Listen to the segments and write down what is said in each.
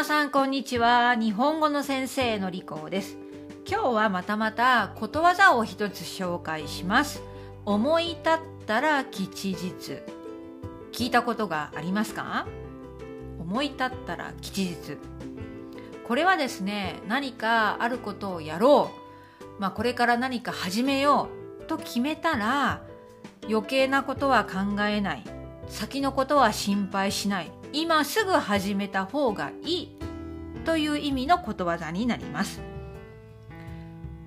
皆さんこんにちは。日本語の先生のりこです。今日はまたまたことわざを一つ紹介します。思い立ったら吉日。聞いたことがありますか？思い立ったら吉日。これはですね何かあることをやろう。まあこれから何か始めようと決めたら余計なことは考えない。先のことは心配しない。今すぐ始めた方がいいという意味のことわざになります。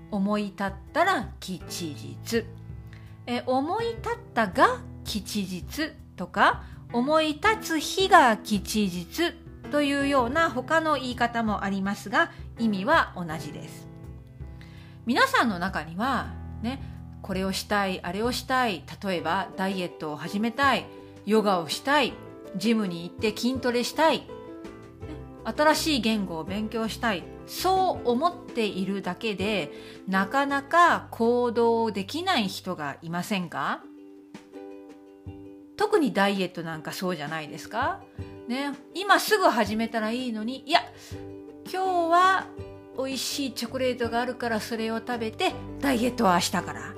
思い立ったら吉日。え思い立ったが吉日とか思い立つ日が吉日というような他の言い方もありますが意味は同じです。皆さんの中にはねこれをしたいあれをしたい例えばダイエットを始めたいヨガをしたい。ジムに行って筋トレしたい。新しい言語を勉強したい。そう思っているだけでなかなか行動できない人がいませんか？特にダイエットなんかそうじゃないですか？ね、今すぐ始めたらいいのにいや今日は美味しいチョコレートがあるからそれを食べてダイエットは明日から。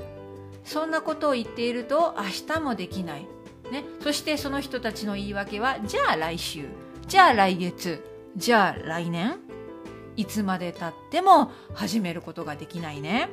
そんなことを言っていると明日もできない。ね、そしてその人たちの言い訳はじゃあ来週じゃあ来月じゃあ来年いつまでたっても始めることができないね。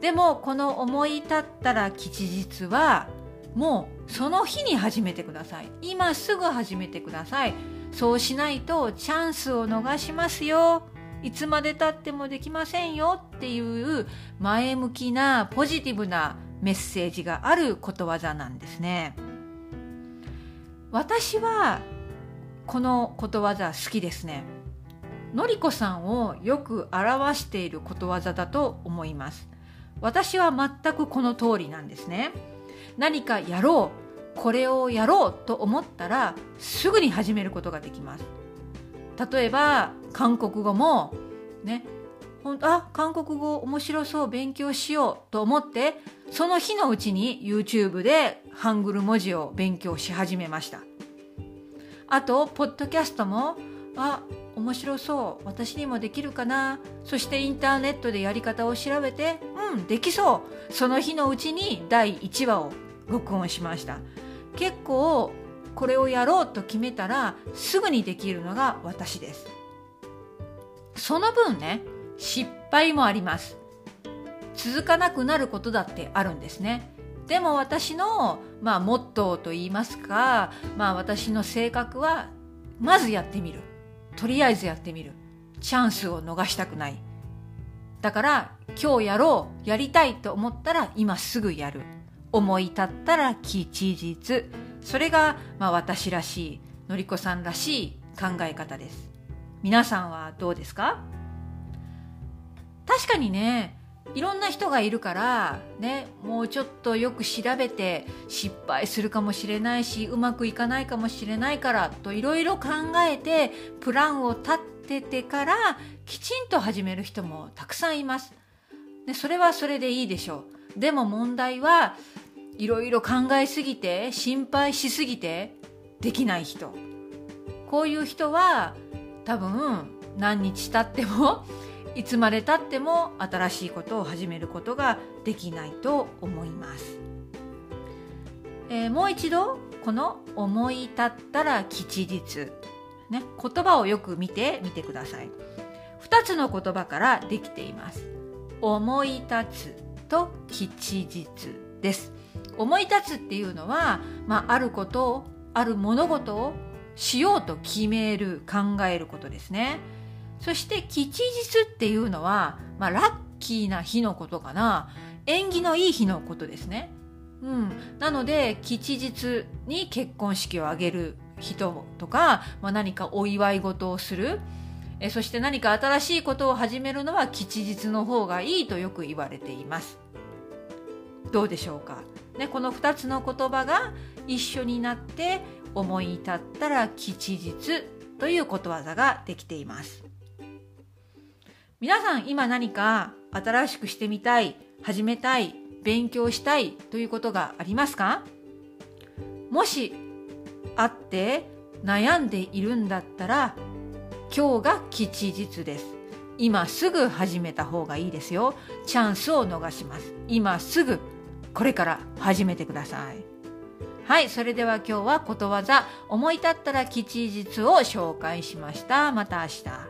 でもこの思い立ったら吉日はもうその日に始めてください。今すぐ始めてください。そうしないとチャンスを逃しますよ。いつまでたってもできませんよっていう前向きなポジティブなメッセージがあることわざなんですね。私はこのことわざ好きですね。のりこさんをよく表していることわざだと思います。私は全くこの通りなんですね。何かやろうこれをやろうと思ったらすぐに始めることができます。例えば韓国語もね本当あ韓国語面白そう勉強しようと思ってその日のうちに YouTube でハングル文字を勉強し始めました。あとポッドキャストもあ面白そう私にもできるかなそしてインターネットでやり方を調べてうんできそうその日のうちに第1話を録音しました。結構これをやろうと決めたらすぐにできるのが私です。その分ね失敗もあります。続かなくなることだってあるんですね。でも私の、まあ、モットーと言いますか、まあ、私の性格はまずやってみる。とりあえずやってみる。チャンスを逃したくない。だから今日やろう。やりたいと思ったら今すぐやる。思い立ったら吉日。それが、まあ、私らしいのりこさんらしい考え方です。皆さんはどうですか？確かにねいろんな人がいるからねもうちょっとよく調べて失敗するかもしれないしうまくいかないかもしれないからといろいろ考えてプランを立ててからきちんと始める人もたくさんいます。でそれはそれでいいでしょう。でも問題はいろいろ考えすぎて心配しすぎてできない人。こういう人は多分何日経ってもいつまでたっても新しいことを始めることができないと思います、えー、もう一度この「思い立ったら吉日」ね、言葉をよく見てみてください。2つの言葉からできています。思い立つと吉日です。思い立つっていうのは、まあ、あることをある物事をしようと決める考えることですね。そして吉日っていうのは、まあ、ラッキーな日のことかな縁起のいい日のことですね。うん、なので吉日に結婚式を挙げる人とか、まあ、何かお祝い事をするえそして何か新しいことを始めるのは吉日の方がいいとよく言われています。どうでしょうか、ね、この2つの言葉が一緒になって思い立ったら吉日ということわざができています。皆さん今何か新しくしてみたい、始めたい、勉強したいということがありますか？もしあって悩んでいるんだったら今日が吉日です。今すぐ始めた方がいいですよ。チャンスを逃します。今すぐこれから始めてください。はいそれでは今日はことわざ思い立ったら吉日を紹介しました。また明日。